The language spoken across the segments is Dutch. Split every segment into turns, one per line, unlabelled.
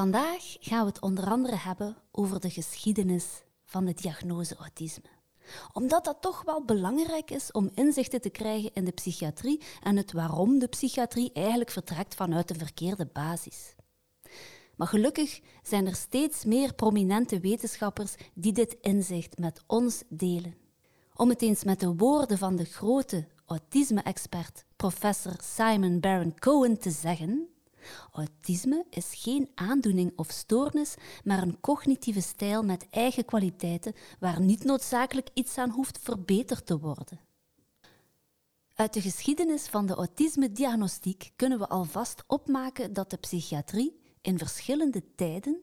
Vandaag gaan we het onder andere hebben over de geschiedenis van de diagnose autisme. Omdat dat toch wel belangrijk is om inzichten te krijgen in de psychiatrie en het waarom de psychiatrie eigenlijk vertrekt vanuit een verkeerde basis. Maar gelukkig zijn er steeds meer prominente wetenschappers die dit inzicht met ons delen. Om het eens met de woorden van de grote autisme-expert professor Simon Baron Cohen te zeggen: Autisme is geen aandoening of stoornis, maar een cognitieve stijl met eigen kwaliteiten waar niet noodzakelijk iets aan hoeft verbeterd te worden. Uit de geschiedenis van de autisme-diagnostiek kunnen we alvast opmaken dat de psychiatrie in verschillende tijden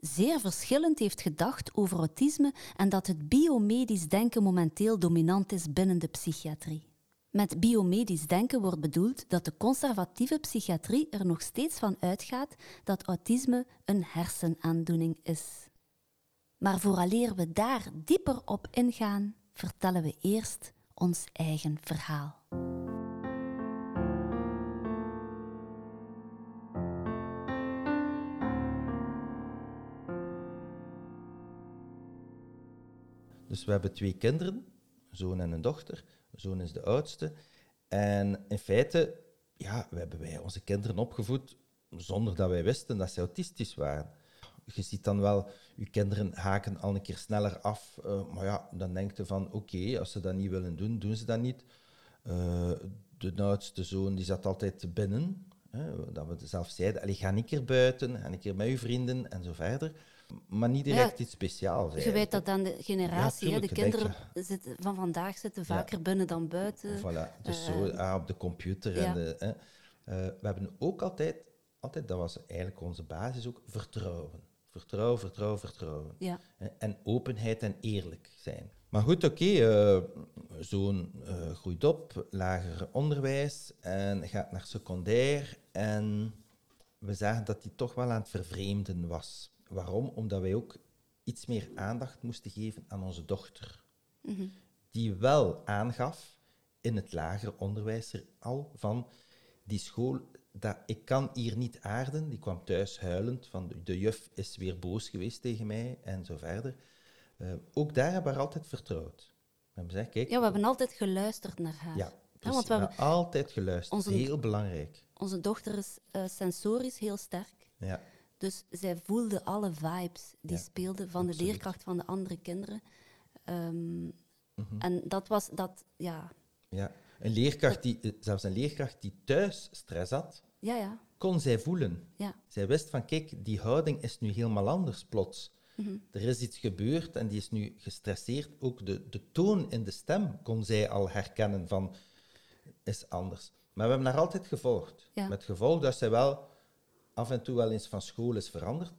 zeer verschillend heeft gedacht over autisme en dat het biomedisch denken momenteel dominant is binnen de psychiatrie. Met biomedisch denken wordt bedoeld dat de conservatieve psychiatrie er nog steeds van uitgaat dat autisme een hersenaandoening is. Maar vooraleer we daar dieper op ingaan, vertellen we eerst ons eigen verhaal.
Dus we hebben twee kinderen, een zoon en een dochter. Zoon is de oudste. En in feite ja, we hebben wij onze kinderen opgevoed zonder dat wij wisten dat ze autistisch waren. Je ziet dan wel, je kinderen haken al een keer sneller af. Uh, maar ja, dan denkt je van, oké, als ze dat niet willen doen, doen ze dat niet. Uh, de oudste zoon die zat altijd binnen. Hè, dat we zelf zeiden, allee, ga een keer buiten, ga een keer met je vrienden en zo verder maar niet direct iets speciaals.
Je weet dat dan de generatie, ja, de kinderen zitten, van vandaag zitten vaker binnen dan buiten.
Voilà, dus zo uh, ah, op de computer. En de, uh, we hebben ook altijd, altijd, dat was eigenlijk onze basis ook, vertrouwen. Vertrouwen, vertrouwen, vertrouwen.
Ja.
En openheid en eerlijk zijn. Maar goed, oké, okay, uh, zo'n groeit op, lager onderwijs en gaat naar secundair. En we zagen dat hij toch wel aan het vervreemden was. Waarom? Omdat wij ook iets meer aandacht moesten geven aan onze dochter. Mhm. Die wel aangaf in het lager onderwijs er al van die school, dat, ik kan hier niet aarden. Die kwam thuis huilend van de juf is weer boos geweest tegen mij en zo verder. Uh, ook daar hebben we haar altijd vertrouwd.
We hebben gezegd, kijk, ja, we hebben altijd geluisterd naar haar.
Ja, dus want we hebben altijd geluisterd. Onze, heel belangrijk.
Onze dochter is uh, sensorisch heel sterk.
Ja.
Dus zij voelde alle vibes die speelden van de leerkracht van de andere kinderen. Um, En dat was dat, ja.
Ja, een leerkracht die, eh, zelfs een leerkracht die thuis stress had,
ja, ja.
kon zij voelen.
Ja.
Zij wist van, kijk, die houding is nu helemaal anders plots. Mhm. Er is iets gebeurd en die is nu gestresseerd. Ook de, de toon in de stem kon zij al herkennen van, is anders. Maar we hebben haar altijd gevolgd. Met gevolg dat zij wel af en toe wel eens van school is veranderd.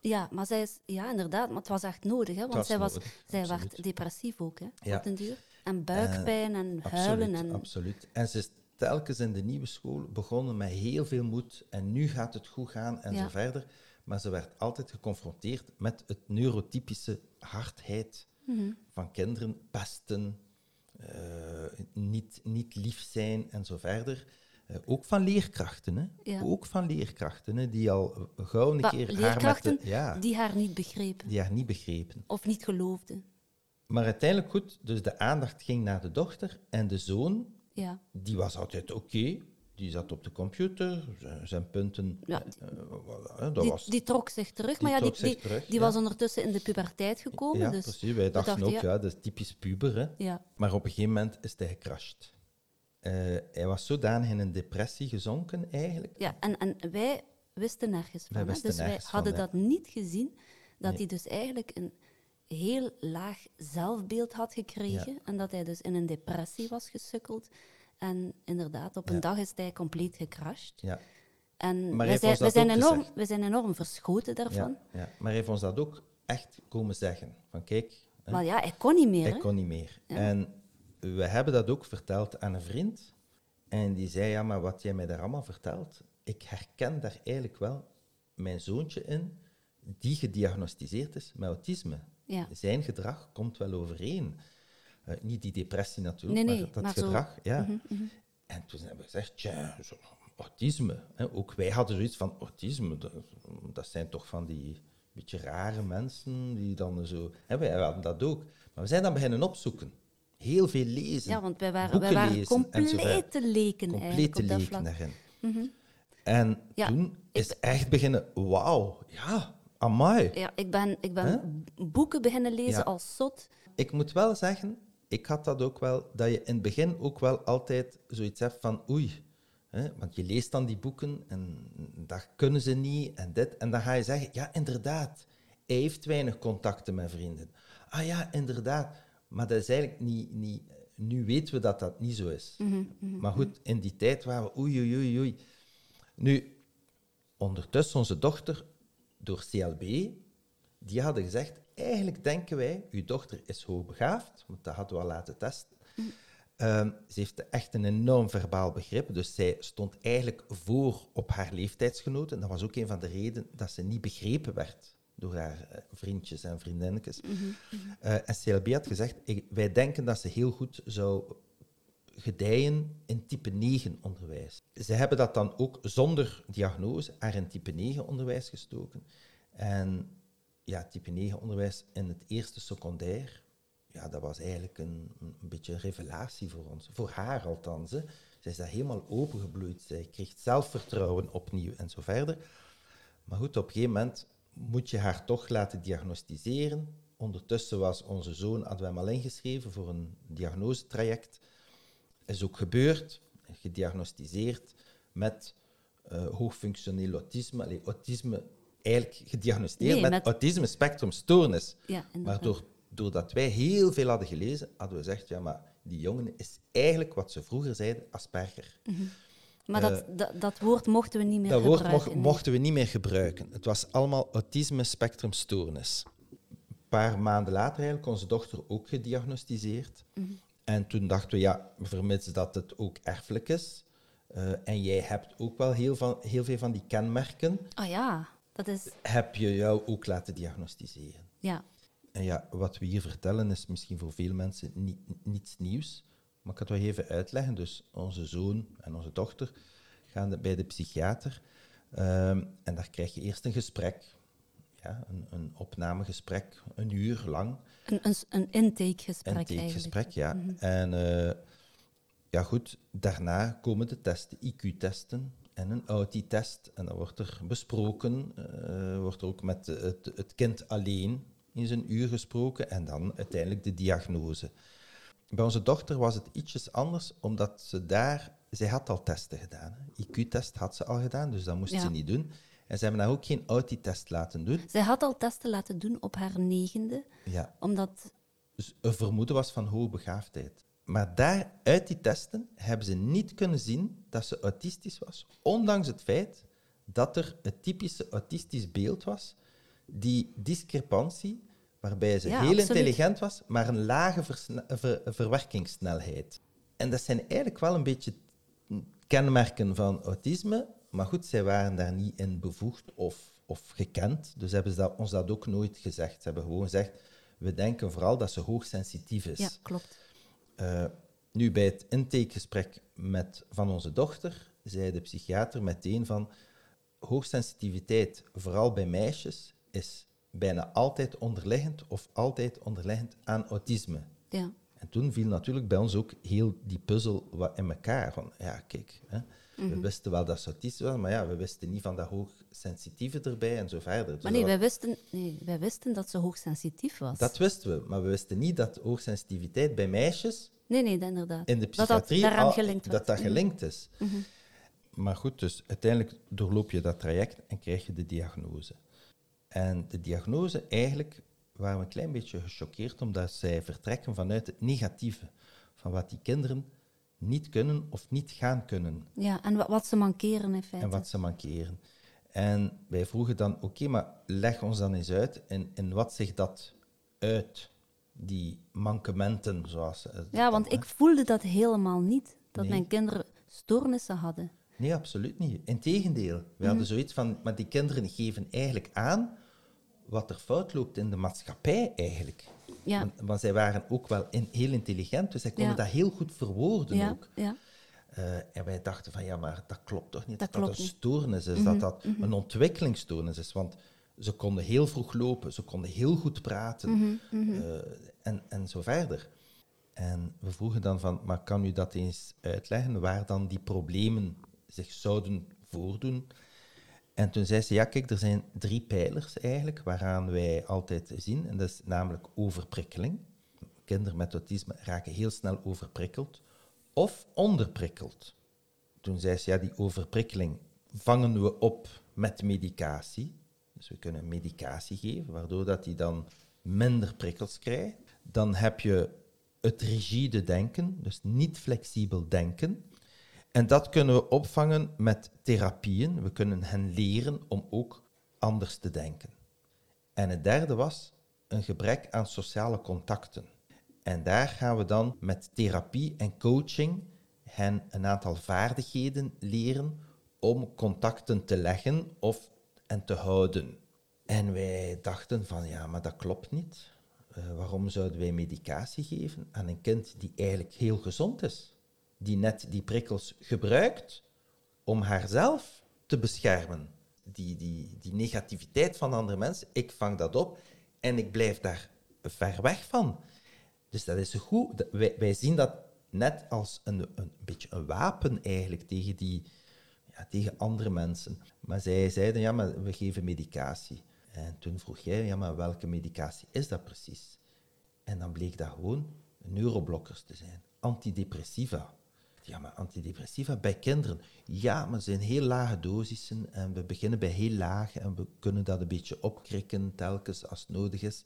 Ja, maar zij is, ja, inderdaad, maar het was echt nodig, hè, want zij, was, zij werd depressief ook, hè, ja. op den duur. En buikpijn en huilen.
Absoluut,
en...
absoluut. En ze is telkens in de nieuwe school begonnen met heel veel moed en nu gaat het goed gaan en zo verder. Maar ze werd altijd geconfronteerd met het neurotypische hardheid mhm. van kinderen, pesten, uh, niet, niet lief zijn en zo verder. Eh, ook van leerkrachten, hè? Ook van leerkrachten, hè? die al gauw een keer
leerkrachten haar met ja, die haar niet begrepen.
Die haar niet begrepen.
Of niet geloofden.
Maar uiteindelijk goed, dus de aandacht ging naar de dochter en de zoon,
ja.
die was altijd oké. Die zat op de computer, zijn punten. Ja,
uh, dat die, was, die, trok zich terug, maar ja, die, die, terug, die was ondertussen in de puberteit gekomen.
Ja,
dus
precies. Wij dachten ook, ja, dat is typisch puber. Hè.
Ja.
Maar op een gegeven moment is hij gecrashed. Uh, hij was zodanig in een depressie gezonken eigenlijk.
Ja, en, en wij wisten nergens van. Wij dus wij hadden dat niet gezien, dat hij dus eigenlijk een heel laag zelfbeeld had gekregen en dat hij dus in een depressie was gesukkeld. En inderdaad, op een dag is hij compleet gecrashed.
Ja.
En we zijn, we, zijn enorm, we zijn enorm verschoten daarvan.
Ja, ja, Maar hij heeft ons dat ook echt komen zeggen. Van kijk...
Maar ja, hij kon niet meer.
Hij kon niet meer. En we hebben dat ook verteld aan een vriend. En die zei, ja, maar wat jij mij daar allemaal vertelt, ik herken daar eigenlijk wel mijn zoontje in, die gediagnosticeerd is met autisme.
Ja.
Zijn gedrag komt wel overeen. Uh, niet die depressie natuurlijk, nee, nee, maar dat gedrag. Ja. Mhm, mhm. En toen hebben we gezegd, tja, autisme. Hè. Ook wij hadden zoiets van autisme. Dat, dat zijn toch van die beetje rare mensen die dan zo. Hè, wij hadden dat ook. Maar we zijn dan beginnen opzoeken. Heel veel lezen.
Ja, want wij waren, wij waren complete leken eigenlijk
complete
op dat
leken
vlak.
daarin. En
Ja,
toen is echt beginnen, wauw, ja, amai.
Ja, ik ben, ik ben boeken beginnen lezen
Ja.
als zot.
Ik moet wel zeggen, ik had dat ook wel, dat je in het begin ook wel altijd zoiets hebt van oei. Hè? Want je leest dan die boeken en dat kunnen ze niet en dit. En dan ga je zeggen, ja, inderdaad, hij heeft weinig contacten met vrienden. Ah ja, inderdaad. Maar dat is eigenlijk niet... niet nu weten we dat dat niet zo is. Maar goed, in die tijd waren we oei, oei, oei, oei. Nu, ondertussen onze dochter, door CLB, die hadden gezegd, eigenlijk denken wij, uw dochter is hoogbegaafd, want dat hadden we al laten testen. Ehm, ze heeft echt een enorm verbaal begrip, dus zij stond eigenlijk voor op haar leeftijdsgenoten. En dat was ook een van de redenen dat ze niet begrepen werd door haar eh, vriendjes en vriendinnetjes. Eh, en CLB had gezegd, ik- wij denken dat ze heel goed zou gedijen in type 9 onderwijs. Ze hebben dat dan ook zonder diagnose haar in type 9 onderwijs gestoken. En ja, type 9 onderwijs in het eerste secundair, ja, dat was eigenlijk een, een beetje een revelatie voor ons. Voor haar althans. Hè. Zij is daar helemaal opengebloeid. Zij kreeg zelfvertrouwen opnieuw en zo verder. Maar goed, op een gegeven moment moet je haar toch laten diagnosticeren. Ondertussen was onze zoon, hadden we hem al ingeschreven voor een diagnosetraject. Is ook gebeurd, gediagnosticeerd met eh, hoogfunctioneel autisme. Allee, autisme eigenlijk gediagnosticeerd
Nee,
met,
met-
autisme spectrumstoornis.
Ja,
Maar door, doordat wij heel veel hadden gelezen, hadden we gezegd, ja, maar die jongen is eigenlijk wat ze vroeger zeiden, Asperger.
Maar dat, dat, dat woord mochten we niet meer
Dat woord
gebruiken.
mocht- mochten we niet meer gebruiken. Het was allemaal autisme spectrumstoornis. Een paar maanden later eigenlijk onze dochter ook gediagnosticeerd.
Mhm.
En toen dachten we, ja, vermits dat het ook erfelijk is, eh, en jij hebt ook wel heel, van, heel veel van die kenmerken,
Ah ja, dat is...
heb je jou ook laten diagnosticeren.
Ja,
En ja, wat we hier vertellen is misschien voor veel mensen niet, niets nieuws. Maar ik ga het wel even uitleggen. Dus onze zoon en onze dochter gaan bij de psychiater. Ehm, en daar krijg je eerst een gesprek. Ja, een, een opnamegesprek, een uur lang.
een, een, een intakegesprek
teekgesprek, ja. En eh, ja, goed, daarna komen de testen, IQ-testen en een Audi-test. En dan wordt er besproken, eh, wordt er ook met het, het kind alleen in zijn uur gesproken en dan uiteindelijk de diagnose. Bij onze dochter was het ietsjes anders, omdat ze daar... Zij had al testen gedaan. IQ-test had ze al gedaan, dus dat moest
Ja.
ze niet doen. En ze hebben haar ook geen Audi-test laten doen.
Zij had al testen laten doen op haar negende,
Ja,
omdat...
dus een vermoeden was van hoogbegaafdheid. Maar daar, uit die testen, hebben ze niet kunnen zien dat ze autistisch was, ondanks het feit dat er een typische autistisch beeld was, die discrepantie, waarbij ze
Ja,
heel
absoluut.
intelligent was, maar een lage ver- verwerkingssnelheid. En dat zijn eigenlijk wel een beetje kenmerken van autisme, maar goed, zij waren daar niet in bevoegd of, of gekend, dus hebben ze dat, ons dat ook nooit gezegd. Ze hebben gewoon gezegd, we denken vooral dat ze hoogsensitief is.
Ja, klopt.
Eh, nu, bij het intakegesprek met, van onze dochter, zei de psychiater meteen van hoogsensitiviteit, vooral bij meisjes, is bijna altijd onderliggend of altijd onderliggend aan autisme.
Ja.
En toen viel natuurlijk bij ons ook heel die puzzel wat in elkaar. Van, ja, kijk, hè,
Mhm.
we wisten wel dat ze autistisch was, maar ja, we wisten niet van dat hoogsensitieve erbij en zo verder. Dus
Maar nee
dat
wij, wisten, nee, wij wisten dat ze hoogsensitief was.
dat wisten we, maar we wisten niet dat hoogsensitiviteit bij meisjes
Nee, nee, dat inderdaad.
in de
dat dat
psychiatrie
daaraan
al-
gelinkt
dat, dat gelinkt is. Maar goed, dus uiteindelijk doorloop je dat traject en krijg je de diagnose. En de diagnose, eigenlijk waren we een klein beetje gechoqueerd, omdat zij vertrekken vanuit het negatieve. Van wat die kinderen niet kunnen of niet gaan kunnen
Ja, en wa- wat ze mankeren in feite.
en wat ze mankeren. En wij vroegen dan, oké, maar leg ons dan eens uit in, in wat zich dat uit, die mankementen, zoals
Ja, want ik voelde dat helemaal niet, dat
Nee.
mijn kinderen stoornissen hadden.
Nee, absoluut niet. Integendeel. We hadden zoiets van, maar die kinderen geven eigenlijk aan wat er fout loopt in de maatschappij eigenlijk.
Ja.
Want, want zij waren ook wel in- heel intelligent, dus zij konden
Ja.
dat heel goed verwoorden
Ja,
ook.
ja.
Eh, en wij dachten van, ja, maar dat klopt toch niet?
Dat
Dat een stoornis is, dat dat een ontwikkelingsstoornis is. Want ze konden heel vroeg lopen, ze konden heel goed praten eh, en, en zo verder. En we vroegen dan van, maar kan u dat eens uitleggen, waar dan die problemen zich zouden voordoen? En toen zei ze, ja kijk, er zijn drie pijlers eigenlijk waaraan wij altijd zien. En dat is namelijk overprikkeling. Kinderen met autisme raken heel snel overprikkeld of onderprikkeld. Toen zei ze, ja, die overprikkeling vangen we op met medicatie. Dus we kunnen medicatie geven, waardoor dat die dan minder prikkels krijgt. Dan heb je het rigide denken, dus niet flexibel denken. En dat kunnen we opvangen met therapieën. We kunnen hen leren om ook anders te denken. En het derde was een gebrek aan sociale contacten. En daar gaan we dan met therapie en coaching hen een aantal vaardigheden leren om contacten te leggen of en te houden. En wij dachten van ja, maar dat klopt niet. Eh, waarom zouden wij medicatie geven aan een kind die eigenlijk heel gezond is? Die net die prikkels gebruikt om haarzelf te beschermen. Die, die, die negativiteit van andere mensen, ik vang dat op en ik blijf daar ver weg van. Dus dat is goed. Wij, wij zien dat net als een, een beetje een wapen eigenlijk tegen, die, ja, tegen andere mensen. Maar zij zeiden, ja, maar we geven medicatie. En toen vroeg jij, ja, maar welke medicatie is dat precies? En dan bleek dat gewoon neuroblokkers te zijn, antidepressiva. Ja, maar antidepressiva bij kinderen. Ja, maar het zijn heel lage dosissen en we beginnen bij heel laag en we kunnen dat een beetje opkrikken telkens als het nodig is.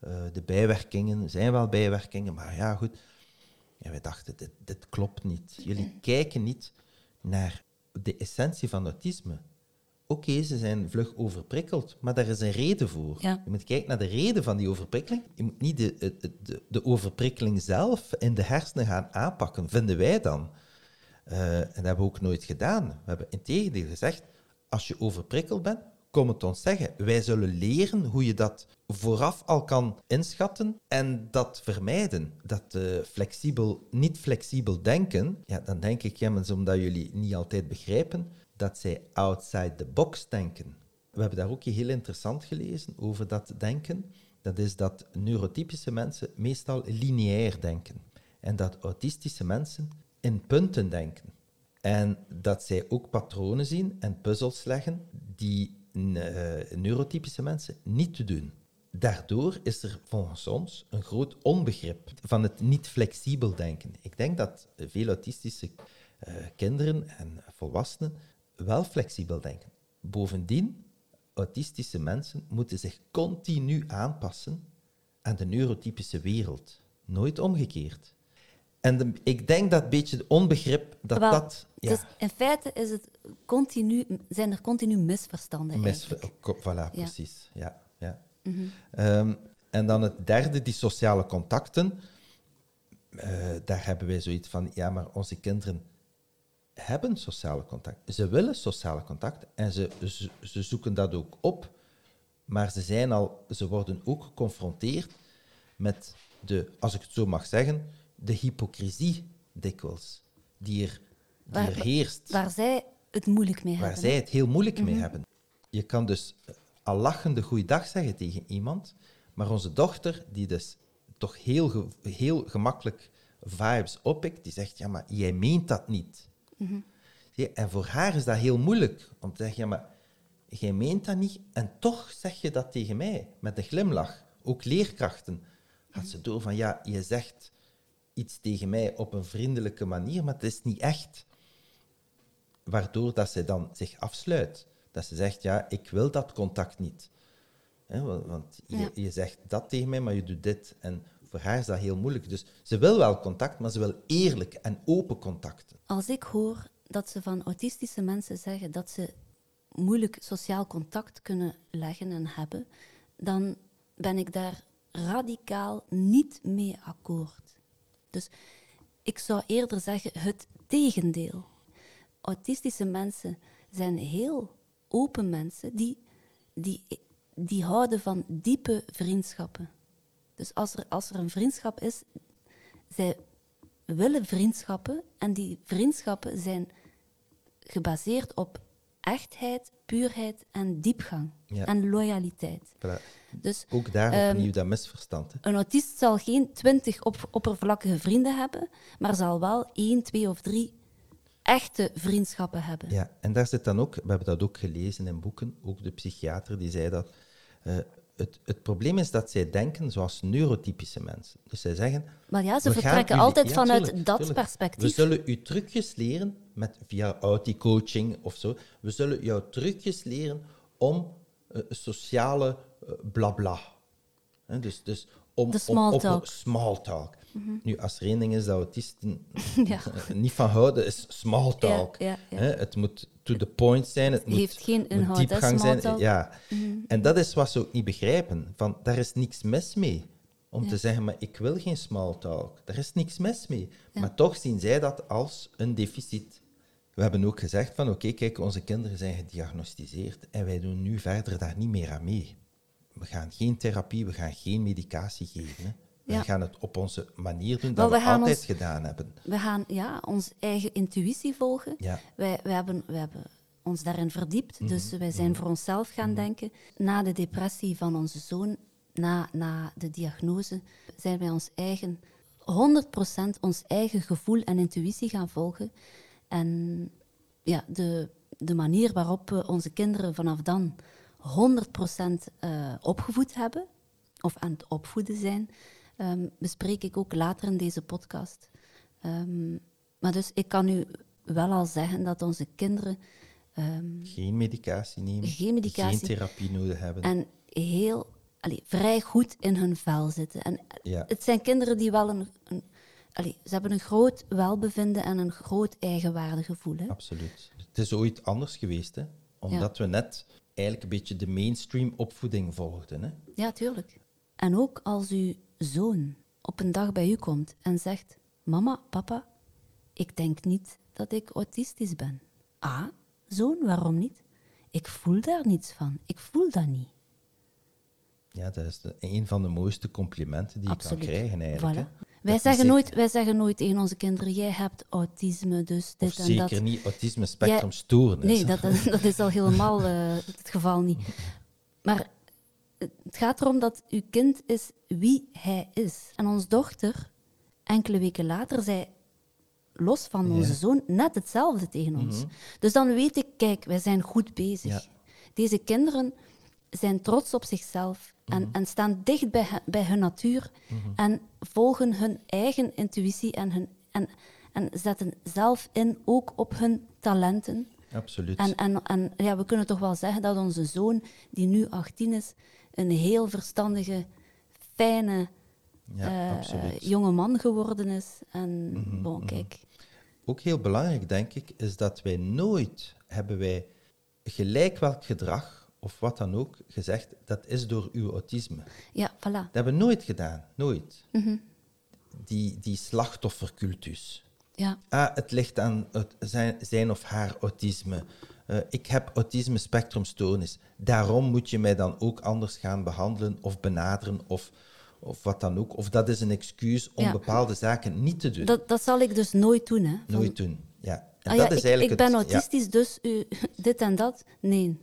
Eh, de bijwerkingen zijn wel bijwerkingen, maar ja, goed. En wij dachten, dit, dit klopt niet. Jullie kijken niet naar de essentie van autisme. Oké, ze zijn vlug overprikkeld, maar daar is een reden voor.
Ja.
Je moet kijken naar de reden van die overprikkeling. Je moet niet de, de, de, overprikkeling zelf in de hersenen gaan aanpakken, vinden wij dan. Eh, en dat hebben we ook nooit gedaan. We hebben integendeel gezegd, als je overprikkeld bent, kom het ons zeggen. Wij zullen leren hoe je dat vooraf al kan inschatten en dat vermijden. Dat eh, flexibel, niet flexibel denken, ja, dan denk ik, ja, maar omdat jullie niet altijd begrijpen dat zij outside the box denken. We hebben daar ook heel interessant gelezen over dat denken. Dat is dat neurotypische mensen meestal lineair denken. En dat autistische mensen in punten denken. En dat zij ook patronen zien en puzzels leggen die eh, neurotypische mensen niet te doen. Daardoor is er volgens ons een groot onbegrip van het niet flexibel denken. Ik denk dat veel autistische eh, kinderen en volwassenen wel flexibel denken. Bovendien, autistische mensen moeten zich continu aanpassen aan de neurotypische wereld. Nooit omgekeerd. En de- ik denk dat beetje het onbegrip dat dat... Ja,
Dus in feite is het continu, zijn er continu misverstanden.
mis, oh, voilà, precies. Ja, ja. Ehm, en dan het derde, die sociale contacten. Eh, daar hebben wij zoiets van, ja, maar onze kinderen hebben sociale contact. Ze willen sociale contact en ze, ze, ze zoeken dat ook op. Maar ze, zijn al, ze worden ook geconfronteerd met de, als ik het zo mag zeggen, de hypocrisie dikwijls, die er, die
Waar-
er heerst
Waar zij het moeilijk mee
waar
hebben.
zij het heel moeilijk mee hebben. Je kan dus al lachende goeiedag zeggen tegen iemand, maar onze dochter, die dus toch heel, heel gemakkelijk vibes oppikt, die zegt, ja, maar jij meent dat niet. Zie je? En voor haar is dat heel moeilijk, om te zeggen, ja, maar jij meent dat niet, en toch zeg je dat tegen mij, met een glimlach. Ook leerkrachten had ze door van, ja, je zegt iets tegen mij op een vriendelijke manier, maar het is niet echt waardoor dat ze dan zich afsluit. Dat ze zegt, ja, ik wil dat contact niet. Want je,
Ja.
je zegt dat tegen mij, maar je doet dit. En voor haar is dat heel moeilijk. Dus ze wil wel contact, maar ze wil eerlijk en open contacten.
Als ik hoor dat ze van autistische mensen zeggen dat ze moeilijk sociaal contact kunnen leggen en hebben, dan ben ik daar radicaal niet mee akkoord. Dus ik zou eerder zeggen het tegendeel. Autistische mensen zijn heel open mensen die, die, die houden van diepe vriendschappen. Dus als er, als er een vriendschap is, zij willen vriendschappen en die vriendschappen zijn gebaseerd op echtheid, puurheid en diepgang
Ja.
en loyaliteit.
Voilà.
Dus
Ook daar opnieuw dat misverstand. Hè.
een autist zal geen twintig op, oppervlakkige vrienden hebben, maar zal wel één, twee of drie echte vriendschappen hebben.
Ja, en daar zit dan ook, we hebben dat ook gelezen in boeken, ook de psychiater die zei dat. eh, het, het probleem is dat zij denken zoals neurotypische mensen. Dus zij zeggen.
Maar ja, ze vertrekken altijd
ja,
vanuit
tuurlijk,
dat
tuurlijk.
perspectief.
We zullen u trucjes leren met, via Audi-coaching of zo. We zullen jou trucjes leren om eh, sociale eh, blabla. Hè, dus, dus om,
De
om-
small
op-
talk.
small talk. Nu, als er één ding is dat autisten
Ja.
niet van houden, is small talk.
ja, ja.
Het moet to the point zijn, het moet,
heeft geen inhoud,
diepgang zijn.
talk. Mhm.
Ja. En dat is wat ze ook niet begrijpen. Van, daar is niks mis mee. Om
Ja.
te zeggen, maar ik wil geen small talk. Daar is niks mis mee. Maar toch zien zij dat als een deficit. We hebben ook gezegd van, oké, kijk, onze kinderen zijn gediagnosticeerd en wij doen nu verder daar niet meer aan mee. We gaan geen therapie, we gaan geen medicatie geven. Hè. We
Ja.
gaan het op onze manier doen dat
we
we altijd
ons-
gedaan hebben.
We gaan ja, onze eigen intuïtie volgen.
Ja.
Wij, wij, hebben, wij hebben ons daarin verdiept,
Mhm.
dus wij zijn voor onszelf gaan denken. Na de depressie van onze zoon, na, na de diagnose, zijn wij ons eigen, 100% ons eigen gevoel en intuïtie gaan volgen. En ja, de, de manier waarop we onze kinderen vanaf dan 100% eh, opgevoed hebben, of aan het opvoeden zijn, ehm, bespreek ik ook later in deze podcast. Ehm, maar dus ik kan u wel al zeggen dat onze kinderen ehm,
Geen medicatie nemen,
Geen medicatie.
geen therapie nodig hebben.
en heel, allee, vrij goed in hun vel zitten. En
Ja.
het zijn kinderen die wel een, een allee, ze hebben een groot welbevinden en een groot eigenwaardegevoel. Hè?
Absoluut. Het is ooit anders geweest, hè? omdat we net eigenlijk een beetje de mainstream opvoeding volgden. Hè?
Ja, tuurlijk. En ook als uw zoon op een dag bij u komt en zegt: Mama, papa, ik denk niet dat ik autistisch ben. Ah, zoon, waarom niet? Ik voel daar niets van. Ik voel dat niet.
Ja, dat is de, een van de mooiste complimenten die
Absoluut.
je kan krijgen eigenlijk.
Voilà. Wij zeggen, nooit, wij zeggen nooit tegen onze kinderen: Jij hebt autisme, dus dit
Of
en
zeker
dat.
niet autisme spectrum stoornis.
Nee, dat, dat, dat is al helemaal eh, het geval niet. Maar het gaat erom dat uw kind is wie hij is. En onze dochter, enkele weken later, zei los van onze zoon net hetzelfde tegen ons. Dus dan weet ik, kijk, wij zijn goed bezig.
Ja.
Deze kinderen zijn trots op zichzelf en, en staan dicht bij, bij hun natuur en volgen hun eigen intuïtie en, hun, en, en zetten zelf in ook op hun talenten.
Absoluut.
En, en, en ja, we kunnen toch wel zeggen dat onze zoon, die nu 18 is, een heel verstandige, fijne
ja,
eh, jonge man geworden is. En
Mhm,
bon, kijk,
Ook heel belangrijk, denk ik, is dat wij nooit hebben wij gelijk welk gedrag of wat dan ook gezegd, dat is door uw autisme.
ja, voilà.
Dat hebben we nooit gedaan, nooit.
Mhm.
Die, die slachtoffercultus.
Ja,
Ah, het ligt aan het zijn, zijn of haar autisme. Eh, ik heb autisme spectrumstoornis. Daarom moet je mij dan ook anders gaan behandelen of benaderen of, of wat dan ook. Of dat is een excuus om
Ja.
bepaalde zaken niet te doen.
dat, dat zal ik dus nooit doen. Hè. Van,
Nooit doen. Ja. En
ah
dat
ja,
is
ik,
eigenlijk
ik ben
het- ja.
autistisch, dus u, dit en dat. Nee.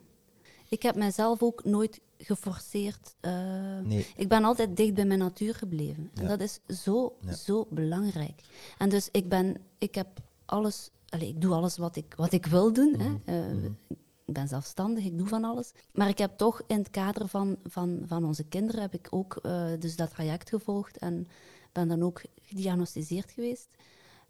Ik heb mijzelf ook nooit geforceerd. eh,
Nee.
Ik ben altijd dicht bij mijn natuur gebleven. En
Ja.
dat is zo, zo belangrijk. En dus ik ben, ik heb alles, allez, ik doe alles wat ik, wat ik wil doen.
Mhm.
Hè. Eh, Ik ben zelfstandig, ik doe van alles. Maar ik heb toch in het kader van, van, van onze kinderen heb ik ook eh, dus dat traject gevolgd en ben dan ook gediagnosticeerd geweest.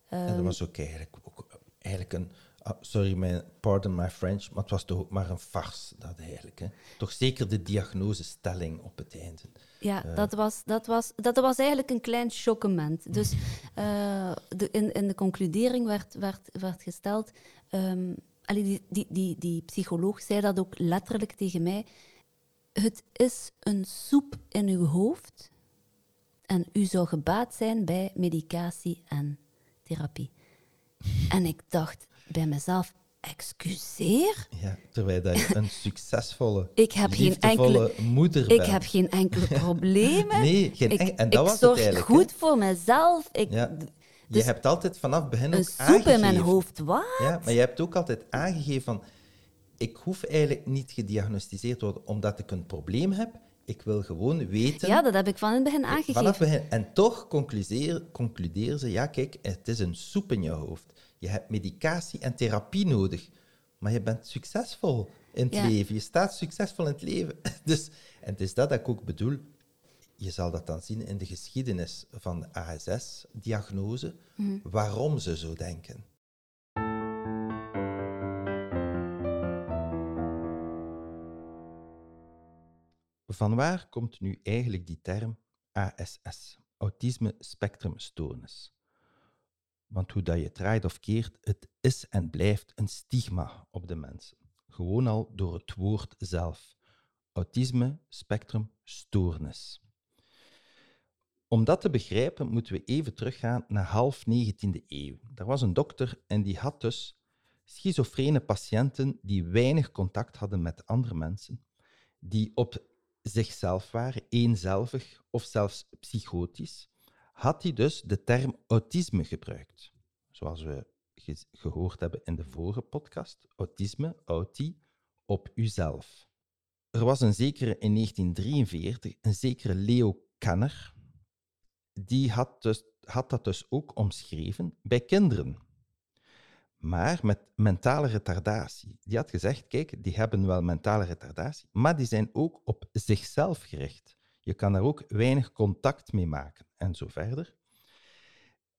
En
Ehm,
dat was ook eigenlijk, ook eigenlijk een... ah, sorry, mijn, pardon my French, maar het was toch ook maar een farce, dat eigenlijk. Hè. Toch zeker de diagnosestelling op het einde.
Ja, dat, was, dat, was, dat was eigenlijk een klein choquement. Dus eh, de, in, in de concludering werd, werd, werd gesteld... allee, die, die, die, die psycholoog zei dat ook letterlijk tegen mij. Het is een soep in uw hoofd en u zou gebaat zijn bij medicatie en therapie. En ik dacht bij mezelf, excuseer?
Ja, terwijl dat je een succesvolle,
Ik heb geen enkele-
moeder
Ik heb geen enkele problemen.
Nee, geen
ik,
en dat
ik
was het
zorg
eigenlijk,
goed voor mezelf. Ik,
Ja. je
Dus
hebt altijd vanaf begin
Een
ook
soep in mijn hoofd, wat?
Ja, maar je hebt ook altijd aangegeven van... Ik hoef eigenlijk niet gediagnosticeerd te worden omdat ik een probleem heb. Ik wil gewoon weten...
Ja, dat heb ik van het begin
Vanaf
aangegeven.
begin. En toch concludeer- concluderen ze, ja kijk, het is een soep in je hoofd. Je hebt medicatie en therapie nodig. Maar je bent succesvol in het
Ja.
leven. Je staat succesvol in het leven. Dus, en het is dat dat ik ook bedoel. Je zal dat dan zien in de geschiedenis van de ASS-diagnose,
Mhm.
waarom ze zo denken. Vanwaar komt nu eigenlijk die term ASS, Autisme Spectrum Stoornis? Want hoe dat je draait of keert, het is en blijft een stigma op de mensen. Gewoon al door het woord zelf. Autisme Spectrum Stoornis. Om dat te begrijpen moeten we even teruggaan naar half 19e eeuw. Er was een dokter en die had dus schizofrene patiënten die weinig contact hadden met andere mensen, die op zichzelf waren, eenzelvig of zelfs psychotisch, had hij dus de term autisme gebruikt. Zoals we ge- gehoord hebben in de vorige podcast, autisme, auti, op uzelf. Er was een zekere in 1943, een zekere Leo Kanner, die had, dus, had dat dus ook omschreven bij kinderen. Maar met mentale retardatie. Die had gezegd, kijk, die hebben wel mentale retardatie, maar die zijn ook op zichzelf gericht. Je kan daar ook weinig contact mee maken en zo verder.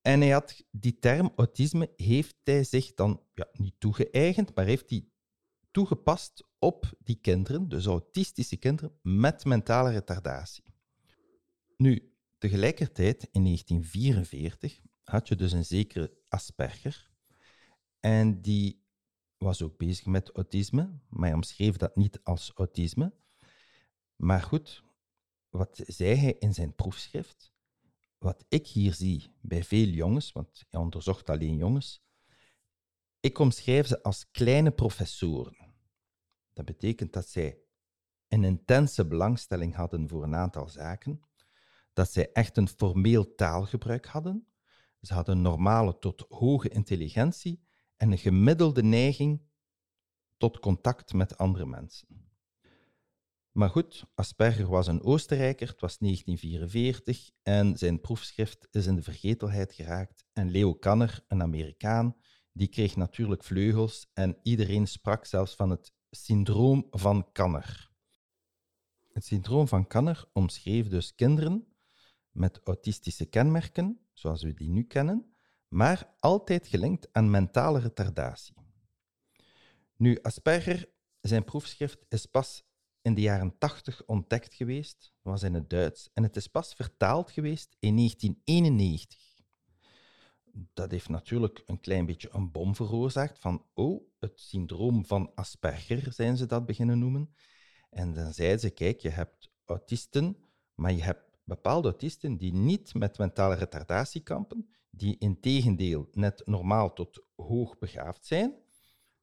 En hij had die term autisme, heeft hij zich dan ja, niet toegeëigend, maar heeft hij toegepast op die kinderen, dus autistische kinderen met mentale retardatie. Nu, tegelijkertijd, in 1944, had je dus een zekere Asperger. En die was ook bezig met autisme, maar hij omschreef dat niet als autisme. Maar goed, wat zei hij in zijn proefschrift? Wat ik hier zie bij veel jongens, want hij onderzocht alleen jongens, ik omschrijf ze als kleine professoren. Dat betekent dat zij een intense belangstelling hadden voor een aantal zaken, dat zij echt een formeel taalgebruik hadden, ze hadden normale tot hoge intelligentie en een gemiddelde neiging tot contact met andere mensen. Maar goed, Asperger was een Oostenrijker, het was 1944 en zijn proefschrift is in de vergetelheid geraakt. En Leo Kanner, een Amerikaan, die kreeg natuurlijk vleugels en iedereen sprak zelfs van het syndroom van Kanner. Het syndroom van Kanner omschreef dus kinderen met autistische kenmerken, zoals we die nu kennen, maar altijd gelinkt aan mentale retardatie. Nu, Asperger, zijn proefschrift is pas in de jaren 80 ontdekt geweest, was in het Duits, en het is pas vertaald geweest in 1991. Dat heeft natuurlijk een klein beetje een bom veroorzaakt van, oh, het syndroom van Asperger zijn ze dat beginnen noemen. En dan zeiden ze, kijk, je hebt autisten, maar je hebt bepaalde autisten die niet met mentale retardatie kampen, die in tegendeel net normaal tot hoog begaafd zijn.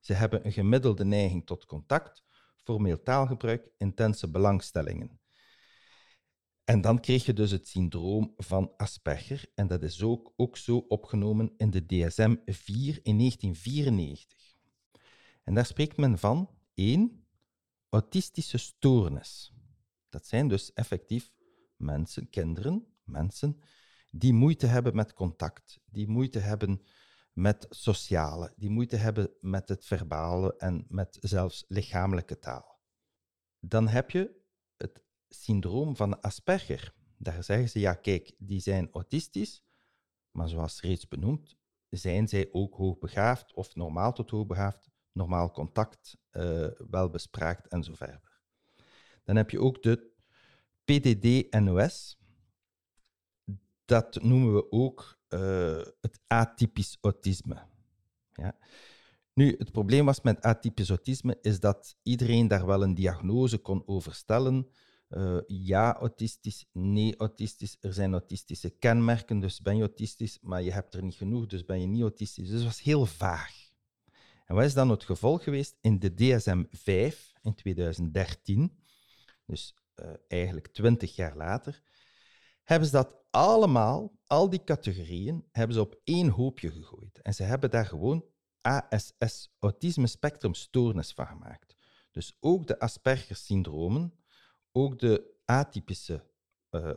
Ze hebben een gemiddelde neiging tot contact, formeel taalgebruik, intense belangstellingen. En dan kreeg je dus het syndroom van Asperger, en dat is ook, ook zo opgenomen in de DSM-4 in 1994. En daar spreekt men van één, autistische stoornis. Dat zijn dus effectief mensen, kinderen, mensen, die moeite hebben met contact, die moeite hebben met sociale, die moeite hebben met het verbale en met zelfs lichamelijke taal. Dan heb je het syndroom van Asperger. Daar zeggen ze, ja kijk, die zijn autistisch, maar zoals reeds benoemd, zijn zij ook hoogbegaafd of normaal tot hoogbegaafd, normaal contact, uh, wel bespraakt en zo verder. Dan heb je ook de PDD-NOS. Dat noemen we ook uh, het atypisch autisme. Ja. Nu, het probleem was met atypisch autisme is dat iedereen daar wel een diagnose kon over stellen. Uh, ja, autistisch, nee, autistisch. Er zijn autistische kenmerken, dus ben je autistisch, maar je hebt er niet genoeg, dus ben je niet autistisch. Dus het was heel vaag. En wat is dan het gevolg geweest? In de DSM-5 in 2013, dus uh, eigenlijk twintig jaar later, hebben ze dat allemaal, al die categorieën, hebben ze op één hoopje gegooid. En ze hebben daar gewoon ASS, Autisme Spectrum Stoornis, van gemaakt. Dus ook de Asperger-syndromen, ook de atypische uh,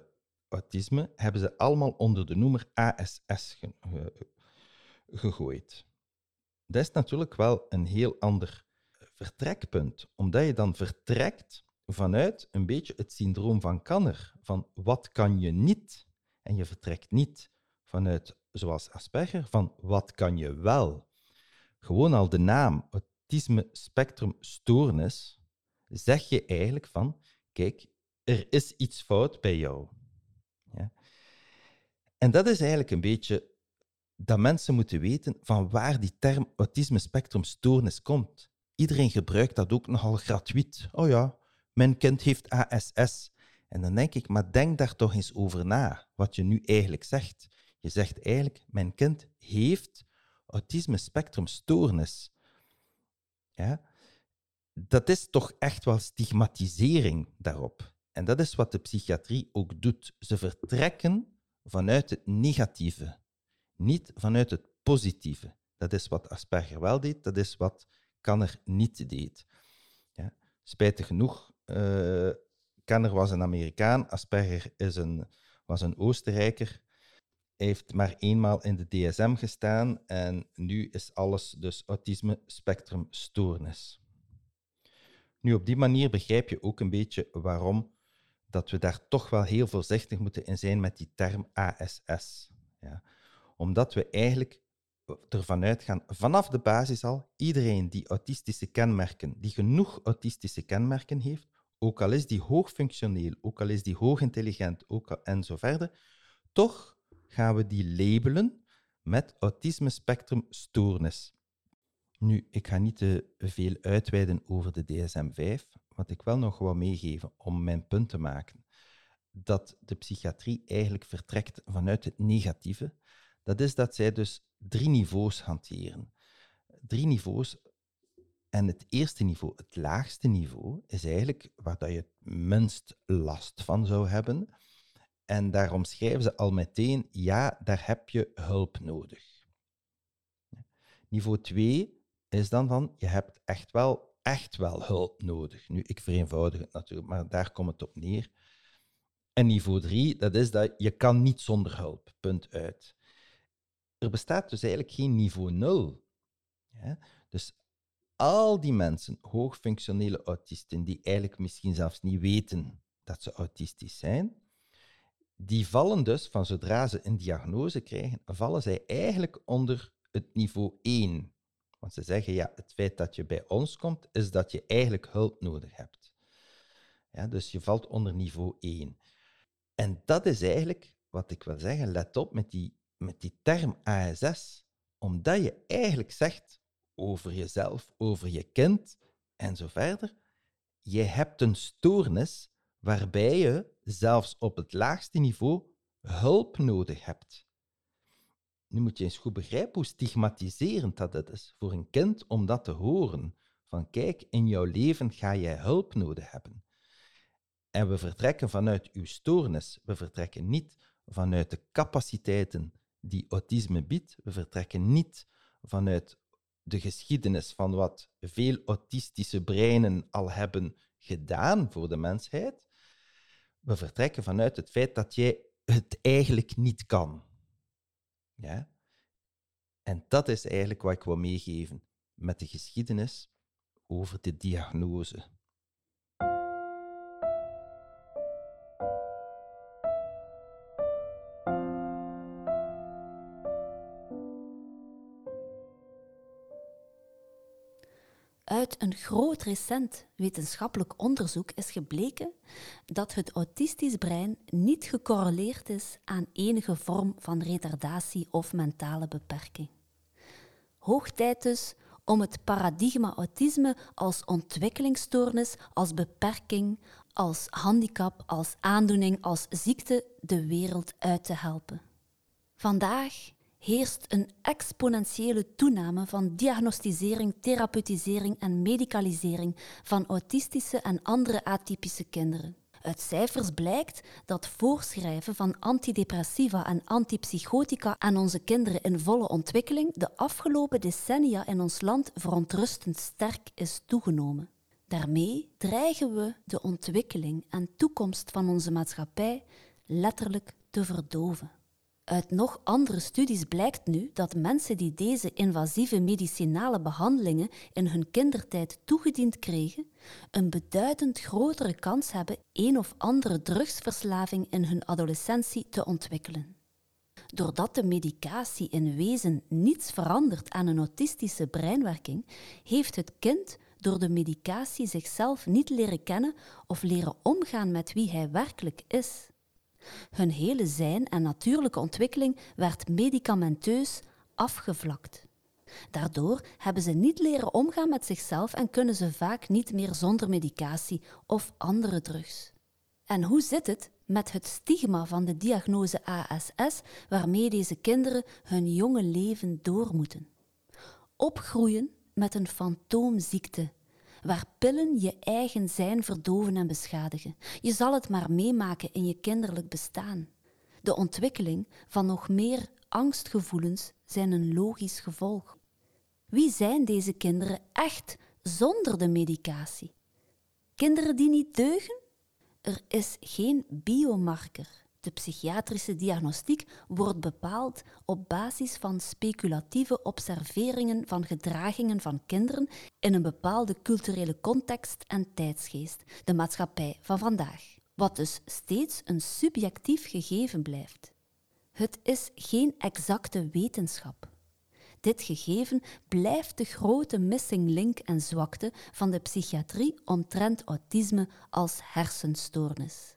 autisme, hebben ze allemaal onder de noemer ASS gegooid. Dat is natuurlijk wel een heel ander vertrekpunt, omdat je dan vertrekt vanuit een beetje het syndroom van Kanner, van wat kan je niet? En je vertrekt niet vanuit, zoals Asperger, van wat kan je wel? Gewoon al de naam autisme spectrum stoornis, zeg je eigenlijk van, kijk, er is iets fout bij jou. Ja? En dat is eigenlijk een beetje dat mensen moeten weten van waar die term autisme spectrum stoornis komt. Iedereen gebruikt dat ook nogal gratuit. Oh ja, mijn kind heeft ASS. En dan denk ik, maar denk daar toch eens over na, wat je nu eigenlijk zegt. Je zegt eigenlijk, mijn kind heeft autisme spectrum stoornis. Ja? Dat is toch echt wel stigmatisering daarop. En dat is wat de psychiatrie ook doet. Ze vertrekken vanuit het negatieve, niet vanuit het positieve. Dat is wat Asperger wel deed, dat is wat Kanner niet deed. Ja? Spijtig genoeg, uh, Kanner was een Amerikaan, Asperger is een, was een Oostenrijker. Hij heeft maar eenmaal in de DSM gestaan en nu is alles dus autisme spectrum stoornis. Nu, op die manier begrijp je ook een beetje waarom dat we daar toch wel heel voorzichtig moeten in zijn met die term ASS. Ja. Omdat we eigenlijk ervan uitgaan, vanaf de basis al, iedereen die autistische kenmerken, die genoeg autistische kenmerken heeft, ook al is die hoogfunctioneel, ook al is die hoogintelligent ook al, en zo verder, toch gaan we die labelen met autisme spectrum stoornis. Nu, ik ga niet te veel uitweiden over de DSM-5, wat ik wel nog wil meegeven om mijn punt te maken. Dat de psychiatrie eigenlijk vertrekt vanuit het negatieve. Dat is dat zij dus drie niveaus hanteren. Drie niveaus. En het eerste niveau, het laagste niveau, is eigenlijk waar dat je het minst last van zou hebben. En daarom schrijven ze al meteen, ja, daar heb je hulp nodig. Niveau 2 is dan van, je hebt echt wel, echt wel hulp nodig. Nu, ik vereenvoudig het natuurlijk, maar daar komt het op neer. En niveau 3, dat is dat je kan niet zonder hulp, punt uit. Er bestaat dus eigenlijk geen niveau 0. Ja? Dus al die mensen, hoogfunctionele autisten, die eigenlijk misschien zelfs niet weten dat ze autistisch zijn, die vallen dus, van zodra ze een diagnose krijgen, vallen zij eigenlijk onder het niveau 1. Want ze zeggen, ja, het feit dat je bij ons komt, is dat je eigenlijk hulp nodig hebt. Ja, dus je valt onder niveau 1. En dat is eigenlijk wat ik wil zeggen. Let op met die, met die term ASS, omdat je eigenlijk zegt over jezelf, over je kind en zo verder. Je hebt een stoornis waarbij je zelfs op het laagste niveau hulp nodig hebt. Nu moet je eens goed begrijpen hoe stigmatiserend dat is voor een kind om dat te horen. Van kijk, in jouw leven ga jij hulp nodig hebben. En we vertrekken vanuit uw stoornis. We vertrekken niet vanuit de capaciteiten die autisme biedt. We vertrekken niet vanuit de geschiedenis van wat veel autistische breinen al hebben gedaan voor de mensheid. We vertrekken vanuit het feit dat jij het eigenlijk niet kan. Ja? En dat is eigenlijk wat ik wil meegeven met de geschiedenis over de diagnose.
Uit een groot recent wetenschappelijk onderzoek is gebleken dat het autistisch brein niet gecorreleerd is aan enige vorm van retardatie of mentale beperking. Hoog tijd dus om het paradigma autisme als ontwikkelingsstoornis, als beperking, als handicap, als aandoening, als ziekte de wereld uit te helpen. Vandaag heerst een exponentiële toename van diagnostisering, therapeutisering en medicalisering van autistische en andere atypische kinderen. Uit cijfers blijkt dat voorschrijven van antidepressiva en antipsychotica aan onze kinderen in volle ontwikkeling de afgelopen decennia in ons land verontrustend sterk is toegenomen. Daarmee dreigen we de ontwikkeling en toekomst van onze maatschappij letterlijk te verdoven. Uit nog andere studies blijkt nu dat mensen die deze invasieve medicinale behandelingen in hun kindertijd toegediend kregen, een beduidend grotere kans hebben een of andere drugsverslaving in hun adolescentie te ontwikkelen. Doordat de medicatie in wezen niets verandert aan een autistische breinwerking, heeft het kind door de medicatie zichzelf niet leren kennen of leren omgaan met wie hij werkelijk is. Hun hele zijn en natuurlijke ontwikkeling werd medicamenteus afgevlakt. Daardoor hebben ze niet leren omgaan met zichzelf en kunnen ze vaak niet meer zonder medicatie of andere drugs. En hoe zit het met het stigma van de diagnose ASS waarmee deze kinderen hun jonge leven door moeten? Opgroeien met een fantoomziekte waar pillen je eigen zijn verdoven en beschadigen. Je zal het maar meemaken in je kinderlijk bestaan. De ontwikkeling van nog meer angstgevoelens zijn een logisch gevolg. Wie zijn deze kinderen echt zonder de medicatie? Kinderen die niet deugen? Er is geen biomarker de psychiatrische diagnostiek wordt bepaald op basis van speculatieve observeringen van gedragingen van kinderen in een bepaalde culturele context en tijdsgeest, de maatschappij van vandaag, wat dus steeds een subjectief gegeven blijft. Het is geen exacte wetenschap. Dit gegeven blijft de grote missing link en zwakte van de psychiatrie omtrent autisme als hersenstoornis.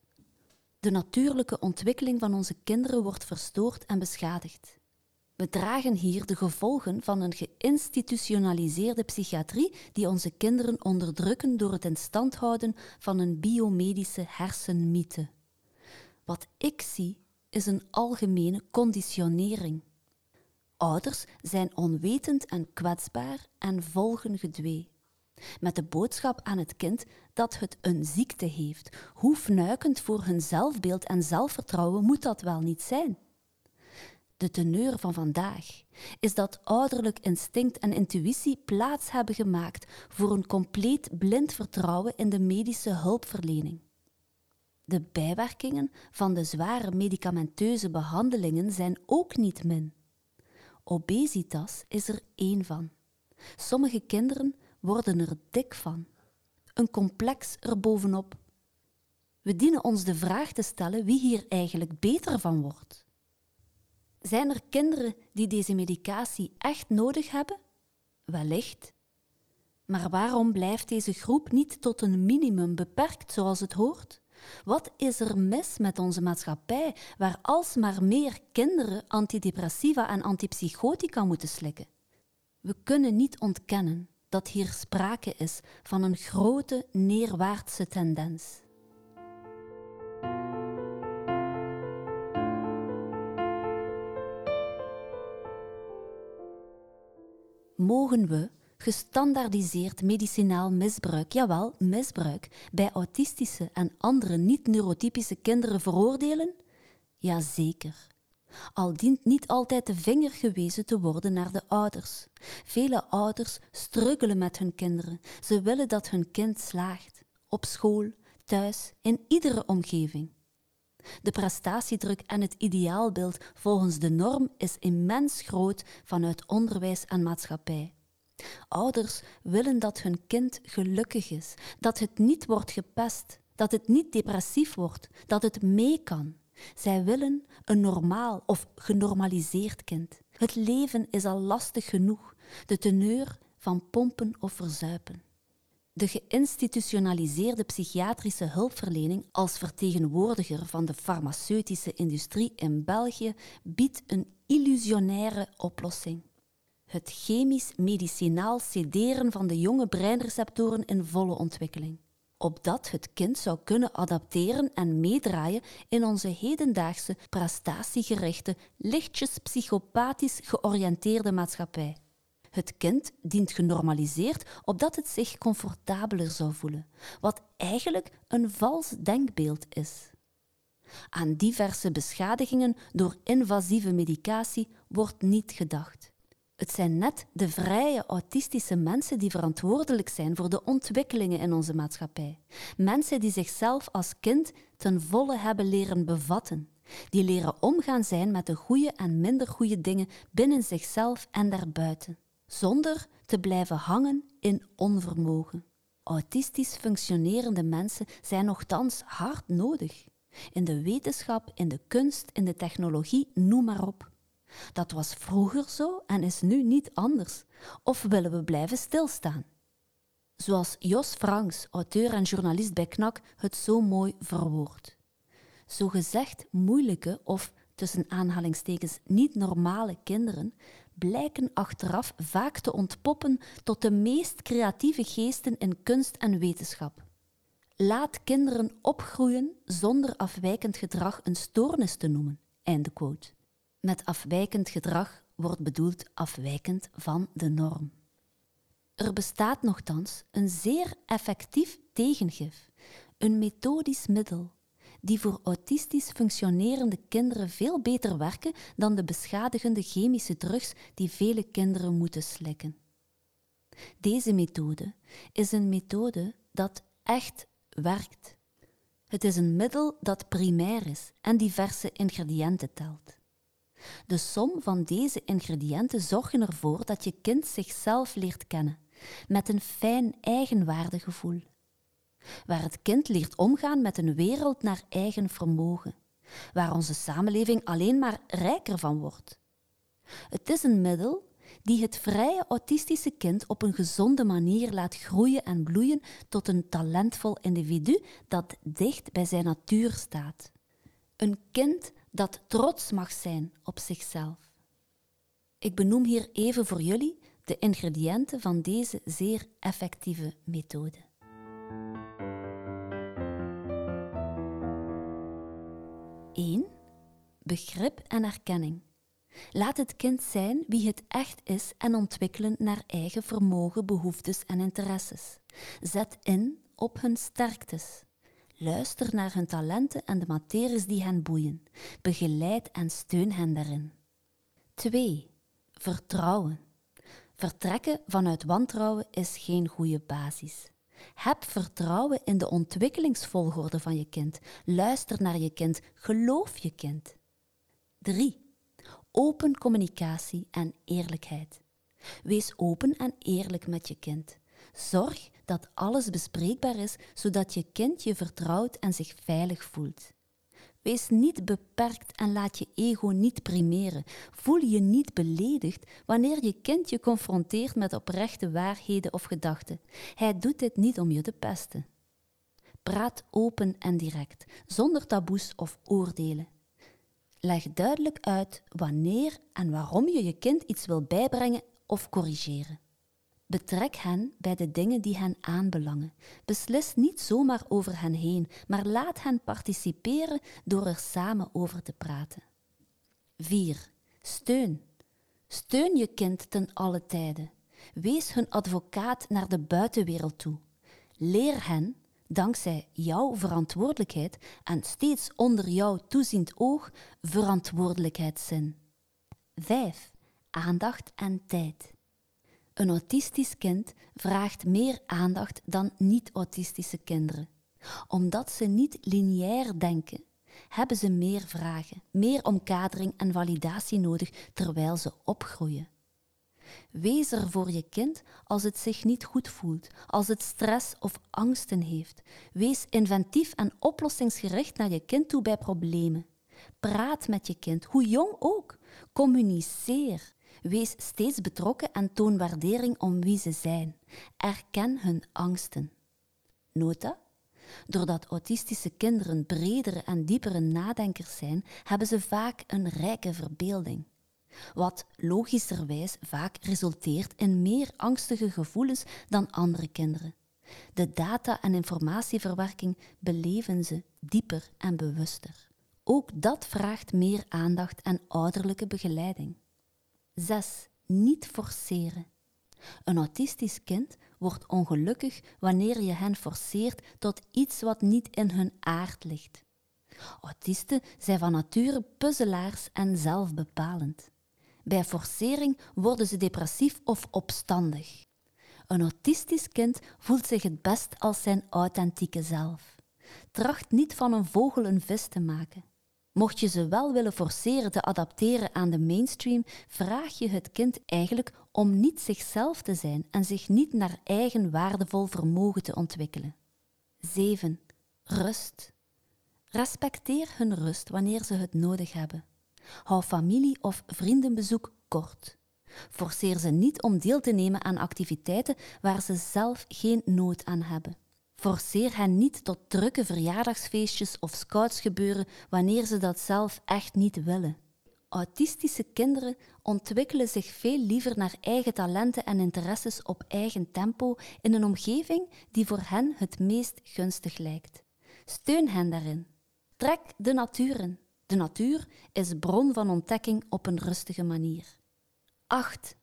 De natuurlijke ontwikkeling van onze kinderen wordt verstoord en beschadigd. We dragen hier de gevolgen van een geïnstitutionaliseerde psychiatrie die onze kinderen onderdrukken door het in stand houden van een biomedische hersenmythe. Wat ik zie is een algemene conditionering. Ouders zijn onwetend en kwetsbaar en volgen gedwee met de boodschap aan het kind dat het een ziekte heeft. Hoe fnuikend voor hun zelfbeeld en zelfvertrouwen moet dat wel niet zijn? De teneur van vandaag is dat ouderlijk instinct en intuïtie plaats hebben gemaakt voor een compleet blind vertrouwen in de medische hulpverlening. De bijwerkingen van de zware medicamenteuze behandelingen zijn ook niet min. Obesitas is er één van. Sommige kinderen worden er dik van. Een complex erbovenop. We dienen ons de vraag te stellen wie hier eigenlijk beter van wordt. Zijn er kinderen die deze medicatie echt nodig hebben? Wellicht. Maar waarom blijft deze groep niet tot een minimum beperkt zoals het hoort? Wat is er mis met onze maatschappij waar alsmaar meer kinderen antidepressiva en antipsychotica moeten slikken? We kunnen niet ontkennen dat hier sprake is van een grote neerwaartse tendens. Mogen we gestandaardiseerd medicinaal misbruik, jawel, misbruik, bij autistische en andere niet-neurotypische kinderen veroordelen? Jazeker al dient niet altijd de vinger gewezen te worden naar de ouders. Vele ouders struggelen met hun kinderen. Ze willen dat hun kind slaagt, op school, thuis, in iedere omgeving. De prestatiedruk en het ideaalbeeld volgens de norm is immens groot vanuit onderwijs en maatschappij. Ouders willen dat hun kind gelukkig is, dat het niet wordt gepest, dat het niet depressief wordt, dat het mee kan. Zij willen een normaal of genormaliseerd kind. Het leven is al lastig genoeg, de teneur van pompen of verzuipen. De geïnstitutionaliseerde psychiatrische hulpverlening als vertegenwoordiger van de farmaceutische industrie in België biedt een illusionaire oplossing. Het chemisch-medicinaal sederen van de jonge breinreceptoren in volle ontwikkeling opdat het kind zou kunnen adapteren en meedraaien in onze hedendaagse prestatiegerichte, lichtjes psychopathisch georiënteerde maatschappij. Het kind dient genormaliseerd opdat het zich comfortabeler zou voelen, wat eigenlijk een vals denkbeeld is. Aan diverse beschadigingen door invasieve medicatie wordt niet gedacht. Het zijn net de vrije autistische mensen die verantwoordelijk zijn voor de ontwikkelingen in onze maatschappij. Mensen die zichzelf als kind ten volle hebben leren bevatten, die leren omgaan zijn met de goede en minder goede dingen binnen zichzelf en daarbuiten, zonder te blijven hangen in onvermogen. Autistisch functionerende mensen zijn nogthans hard nodig. In de wetenschap, in de kunst, in de technologie, noem maar op. Dat was vroeger zo en is nu niet anders. Of willen we blijven stilstaan? Zoals Jos Franks, auteur en journalist bij KNAK, het zo mooi verwoordt. Zogezegd moeilijke of tussen aanhalingstekens niet normale kinderen blijken achteraf vaak te ontpoppen tot de meest creatieve geesten in kunst en wetenschap. Laat kinderen opgroeien zonder afwijkend gedrag een stoornis te noemen. Einde quote. Met afwijkend gedrag wordt bedoeld afwijkend van de norm. Er bestaat nogthans een zeer effectief tegengif, een methodisch middel, die voor autistisch functionerende kinderen veel beter werken dan de beschadigende chemische drugs die vele kinderen moeten slikken. Deze methode is een methode dat echt werkt. Het is een middel dat primair is en diverse ingrediënten telt. De som van deze ingrediënten zorgen ervoor dat je kind zichzelf leert kennen, met een fijn eigenwaardegevoel. Waar het kind leert omgaan met een wereld naar eigen vermogen, waar onze samenleving alleen maar rijker van wordt. Het is een middel die het vrije autistische kind op een gezonde manier laat groeien en bloeien tot een talentvol individu dat dicht bij zijn natuur staat. Een kind dat trots mag zijn op zichzelf. Ik benoem hier even voor jullie de ingrediënten van deze zeer effectieve methode. 1. Begrip en erkenning. Laat het kind zijn wie het echt is en ontwikkelen naar eigen vermogen, behoeftes en interesses. Zet in op hun sterktes. Luister naar hun talenten en de materies die hen boeien. Begeleid en steun hen daarin. 2. Vertrouwen. Vertrekken vanuit wantrouwen is geen goede basis. Heb vertrouwen in de ontwikkelingsvolgorde van je kind. Luister naar je kind. Geloof je kind. 3. Open communicatie en eerlijkheid. Wees open en eerlijk met je kind. Zorg dat alles bespreekbaar is, zodat je kind je vertrouwt en zich veilig voelt. Wees niet beperkt en laat je ego niet primeren. Voel je niet beledigd wanneer je kind je confronteert met oprechte waarheden of gedachten. Hij doet dit niet om je te pesten. Praat open en direct, zonder taboes of oordelen. Leg duidelijk uit wanneer en waarom je je kind iets wil bijbrengen of corrigeren. Betrek hen bij de dingen die hen aanbelangen. Beslis niet zomaar over hen heen, maar laat hen participeren door er samen over te praten. 4. Steun. Steun je kind ten alle tijden. Wees hun advocaat naar de buitenwereld toe. Leer hen, dankzij jouw verantwoordelijkheid en steeds onder jouw toeziend oog, verantwoordelijkheidszin. 5. Aandacht en tijd. Een autistisch kind vraagt meer aandacht dan niet-autistische kinderen. Omdat ze niet lineair denken, hebben ze meer vragen, meer omkadering en validatie nodig terwijl ze opgroeien. Wees er voor je kind als het zich niet goed voelt, als het stress of angsten heeft. Wees inventief en oplossingsgericht naar je kind toe bij problemen. Praat met je kind, hoe jong ook. Communiceer. Wees steeds betrokken en toon waardering om wie ze zijn. Erken hun angsten. Nota? Doordat autistische kinderen bredere en diepere nadenkers zijn, hebben ze vaak een rijke verbeelding. Wat logischerwijs vaak resulteert in meer angstige gevoelens dan andere kinderen. De data- en informatieverwerking beleven ze dieper en bewuster. Ook dat vraagt meer aandacht en ouderlijke begeleiding. 6. Niet forceren. Een autistisch kind wordt ongelukkig wanneer je hen forceert tot iets wat niet in hun aard ligt. Autisten zijn van nature puzzelaars en zelfbepalend. Bij forcering worden ze depressief of opstandig. Een autistisch kind voelt zich het best als zijn authentieke zelf. Tracht niet van een vogel een vis te maken. Mocht je ze wel willen forceren te adapteren aan de mainstream, vraag je het kind eigenlijk om niet zichzelf te zijn en zich niet naar eigen waardevol vermogen te ontwikkelen. 7. Rust. Respecteer hun rust wanneer ze het nodig hebben. Hou familie- of vriendenbezoek kort. Forceer ze niet om deel te nemen aan activiteiten waar ze zelf geen nood aan hebben. Forceer hen niet tot drukke verjaardagsfeestjes of scoutsgebeuren wanneer ze dat zelf echt niet willen. Autistische kinderen ontwikkelen zich veel liever naar eigen talenten en interesses op eigen tempo in een omgeving die voor hen het meest gunstig lijkt. Steun hen daarin. Trek de natuur in. De natuur is bron van ontdekking op een rustige manier. 8.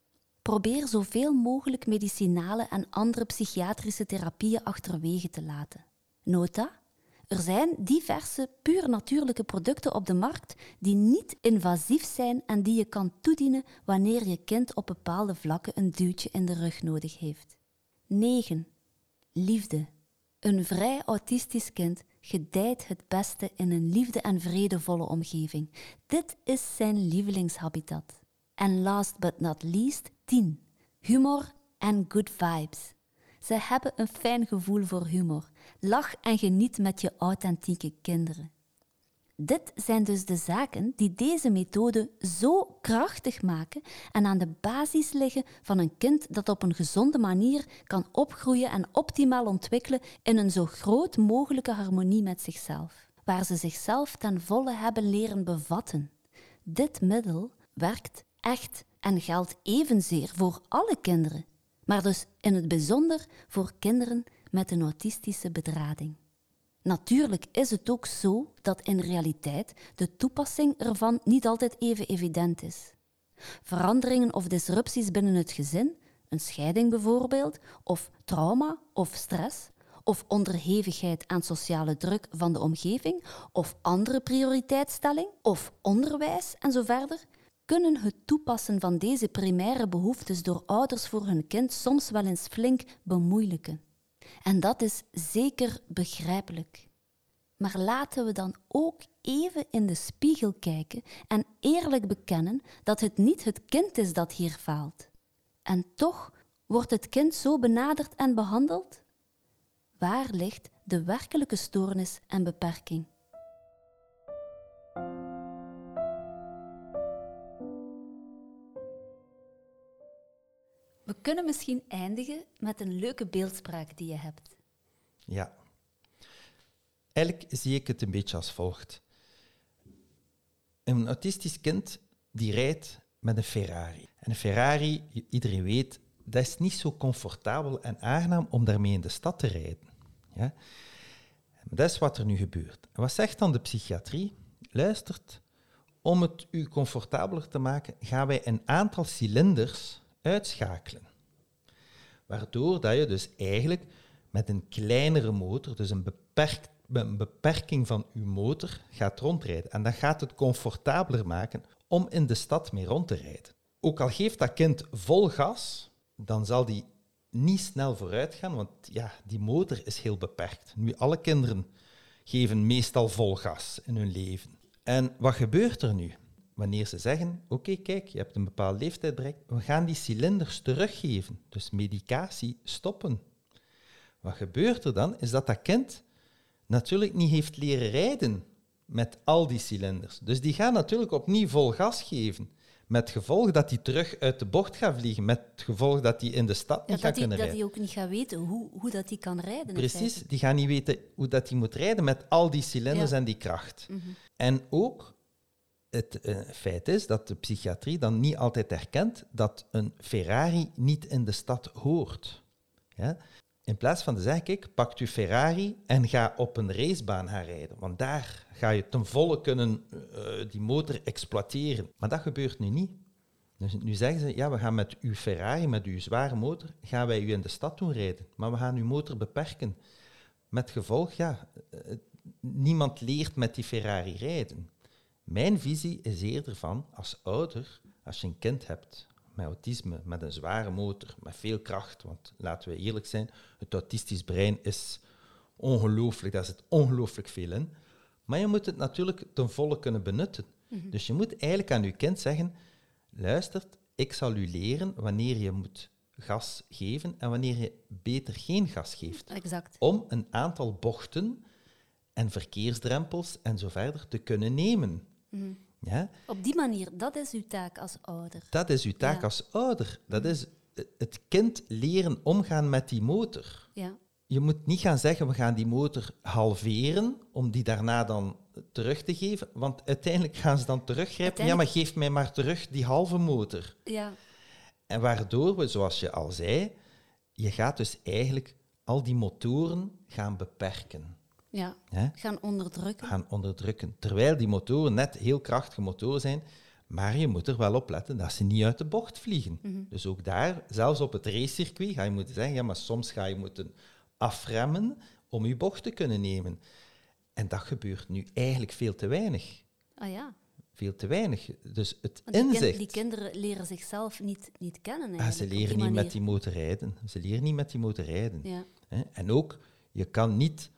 Probeer zoveel mogelijk medicinale en andere psychiatrische therapieën achterwege te laten. Nota: er zijn diverse puur natuurlijke producten op de markt die niet invasief zijn en die je kan toedienen wanneer je kind op bepaalde vlakken een duwtje in de rug nodig heeft. 9. Liefde. Een vrij autistisch kind gedijt het beste in een liefde- en vredevolle omgeving. Dit is zijn lievelingshabitat. En last but not least, 10. Humor en good vibes. Ze hebben een fijn gevoel voor humor. Lach en geniet met je authentieke kinderen. Dit zijn dus de zaken die deze methode zo krachtig maken en aan de basis liggen van een kind dat op een gezonde manier kan opgroeien en optimaal ontwikkelen in een zo groot mogelijke harmonie met zichzelf, waar ze zichzelf ten volle hebben leren bevatten. Dit middel werkt echt en geldt evenzeer voor alle kinderen, maar dus in het bijzonder voor kinderen met een autistische bedrading. Natuurlijk is het ook zo dat in realiteit de toepassing ervan niet altijd even evident is. Veranderingen of disrupties binnen het gezin, een scheiding bijvoorbeeld, of trauma of stress, of onderhevigheid aan sociale druk van de omgeving, of andere prioriteitsstelling, of onderwijs en zo verder, kunnen het toepassen van deze primaire behoeftes door ouders voor hun kind soms wel eens flink bemoeilijken. En dat is zeker begrijpelijk. Maar laten we dan ook even in de spiegel kijken en eerlijk bekennen dat het niet het kind is dat hier faalt. En toch wordt het kind zo benaderd en behandeld? Waar ligt de werkelijke stoornis en beperking? Kunnen misschien eindigen met een leuke beeldspraak die je hebt.
Ja. Eigenlijk zie ik het een beetje als volgt. Een autistisch kind die rijdt met een Ferrari. En een Ferrari, iedereen weet, dat is niet zo comfortabel en aangenaam om daarmee in de stad te rijden. Ja? Dat is wat er nu gebeurt. En wat zegt dan de psychiatrie? Luistert, om het u comfortabeler te maken, gaan wij een aantal cilinders uitschakelen. Waardoor dat je dus eigenlijk met een kleinere motor, dus een, beperking van je motor, gaat rondrijden. En dat gaat het comfortabeler maken om in de stad mee rond te rijden. Ook al geeft dat kind vol gas, dan zal die niet snel vooruit gaan, want ja, die motor is heel beperkt. Nu, alle kinderen geven meestal vol gas in hun leven. En wat gebeurt er nu? Wanneer ze zeggen, oké, kijk, je hebt een bepaalde leeftijd bereikt, we gaan die cilinders teruggeven. Dus medicatie stoppen. Wat gebeurt er dan, is dat dat kind natuurlijk niet heeft leren rijden met al die cilinders. Dus die gaan natuurlijk opnieuw vol gas geven. Met gevolg dat hij terug uit de bocht gaat vliegen. Met gevolg dat hij in de stad niet gaat kunnen rijden.
Dat hij ook niet gaat weten hoe, hoe dat hij kan rijden.
Precies, die gaan niet weten hoe dat hij moet rijden met al die cilinders en die kracht. Mhm. En ook het uh, feit is dat de psychiatrie dan niet altijd erkent dat een Ferrari niet in de stad hoort. Ja? In plaats van te zeggen, kijk, pak je Ferrari en ga op een racebaan gaan rijden. Want daar ga je ten volle kunnen uh, die motor exploiteren. Maar dat gebeurt nu niet. Dus nu zeggen ze, ja, we gaan met uw Ferrari, met uw zware motor, gaan wij u in de stad doen rijden. Maar we gaan uw motor beperken. Met gevolg, ja, eh, niemand leert met die Ferrari rijden. Mijn visie is eerder van, als ouder, als je een kind hebt met autisme, met een zware motor, met veel kracht, want laten we eerlijk zijn, het autistisch brein is ongelooflijk, daar zit ongelooflijk veel in. Maar je moet het natuurlijk ten volle kunnen benutten. Dus je moet eigenlijk aan je kind zeggen, luistert, ik zal u leren wanneer je moet gas geven en wanneer je beter geen gas geeft.
Exact.
Om een aantal bochten en verkeersdrempels en zo verder te kunnen nemen. Ja?
Op die manier, dat is uw taak als ouder.
Dat is uw taak
Ja.
als ouder. Dat is het kind leren omgaan met die motor.
Ja,
Je moet niet gaan zeggen, we gaan die motor halveren, om die daarna dan terug te geven. Want uiteindelijk gaan ze dan teruggrijpen. Ja, maar geef mij maar terug die halve motor.
ja,
En waardoor we, zoals je al zei, je gaat dus eigenlijk al die motoren gaan beperken.
Ja. Gaan onderdrukken.
Gaan onderdrukken. Terwijl die motoren net heel krachtige motoren zijn, maar je moet er wel op letten dat ze niet uit de bocht vliegen. Dus ook daar, zelfs op het racecircuit, ga je moeten zeggen, ja, maar soms ga je moeten afremmen om je bocht te kunnen nemen. En dat gebeurt nu eigenlijk veel te weinig.
Ah ja.
Veel te weinig. Dus het
die,
inzicht...
die kinderen leren zichzelf niet, niet kennen
Ah, ze leren niet met die motor rijden. Ze leren niet met die motor rijden.
Ja.
En ook, je kan niet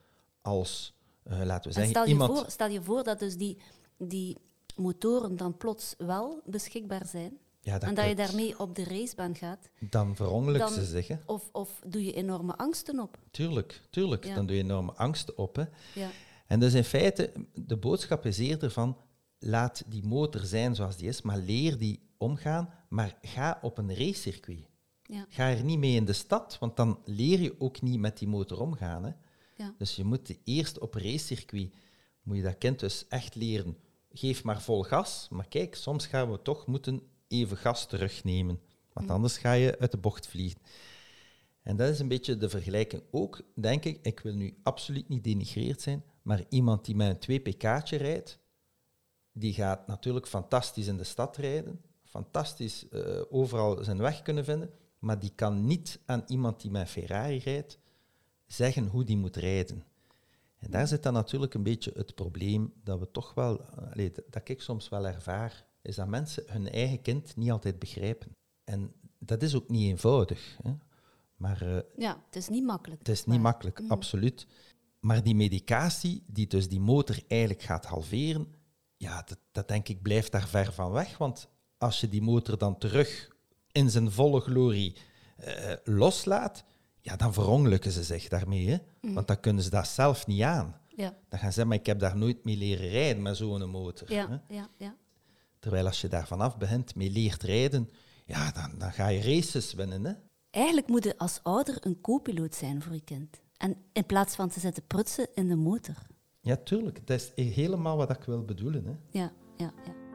als, eh, laten we
En
zeggen,
stel je,
iemand...
voor, stel je voor dat dus die, die motoren dan plots wel beschikbaar zijn.
Ja, dat
en dat je daarmee op de racebaan gaat.
Dan verongelukken
Dan-
ze zich. hè.
Of, of doe je enorme angsten op.
Tuurlijk, tuurlijk.
Ja.
Dan doe je enorme angsten op. Hè.
Ja.
En dus in feite, de boodschap is eerder van, laat die motor zijn zoals die is, maar leer die omgaan, maar ga op een racecircuit.
Ja.
Ga er niet mee in de stad, want dan leer je ook niet met die motor omgaan. Hè.
Ja.
Dus je moet eerst op racecircuit, moet je dat kind dus echt leren, geef maar vol gas, maar kijk, soms gaan we toch moeten even gas terugnemen, want anders ga je uit de bocht vliegen. En dat is een beetje de vergelijking ook, denk ik. Ik wil nu absoluut niet denigreerd zijn, maar iemand die met een 2 pk'tje rijdt, die gaat natuurlijk fantastisch in de stad rijden, fantastisch eh, overal zijn weg kunnen vinden, maar die kan niet aan iemand die met een Ferrari rijdt zeggen hoe die moet rijden. En daar zit dan natuurlijk een beetje het probleem dat we toch wel, allee, dat ik soms wel ervaar, is dat mensen hun eigen kind niet altijd begrijpen. En dat is ook niet eenvoudig. Hè? Maar eh,
ja, het is niet makkelijk.
het is niet makkelijk,
Mhm.
absoluut. Maar die medicatie, die dus die motor eigenlijk gaat halveren, ja, dat, dat denk ik blijft daar ver van weg. Want als je die motor dan terug in zijn volle glorie eh, loslaat, ja, dan verongelukken ze zich daarmee. Hè?
Mhm.
Want dan kunnen ze dat zelf niet aan.
Ja,
Dan gaan ze zeggen, maar ik heb daar nooit mee leren rijden met zo'n motor. hè?
ja, ja.
Terwijl als je daar vanaf begint mee leert rijden, ja, dan, dan ga je races winnen. Hè?
Eigenlijk moet je als ouder een co-piloot zijn voor je kind. En in plaats van te zitten prutsen in de motor.
Ja, tuurlijk. Dat is helemaal wat ik wil bedoelen. Hè?
Ja, ja, ja.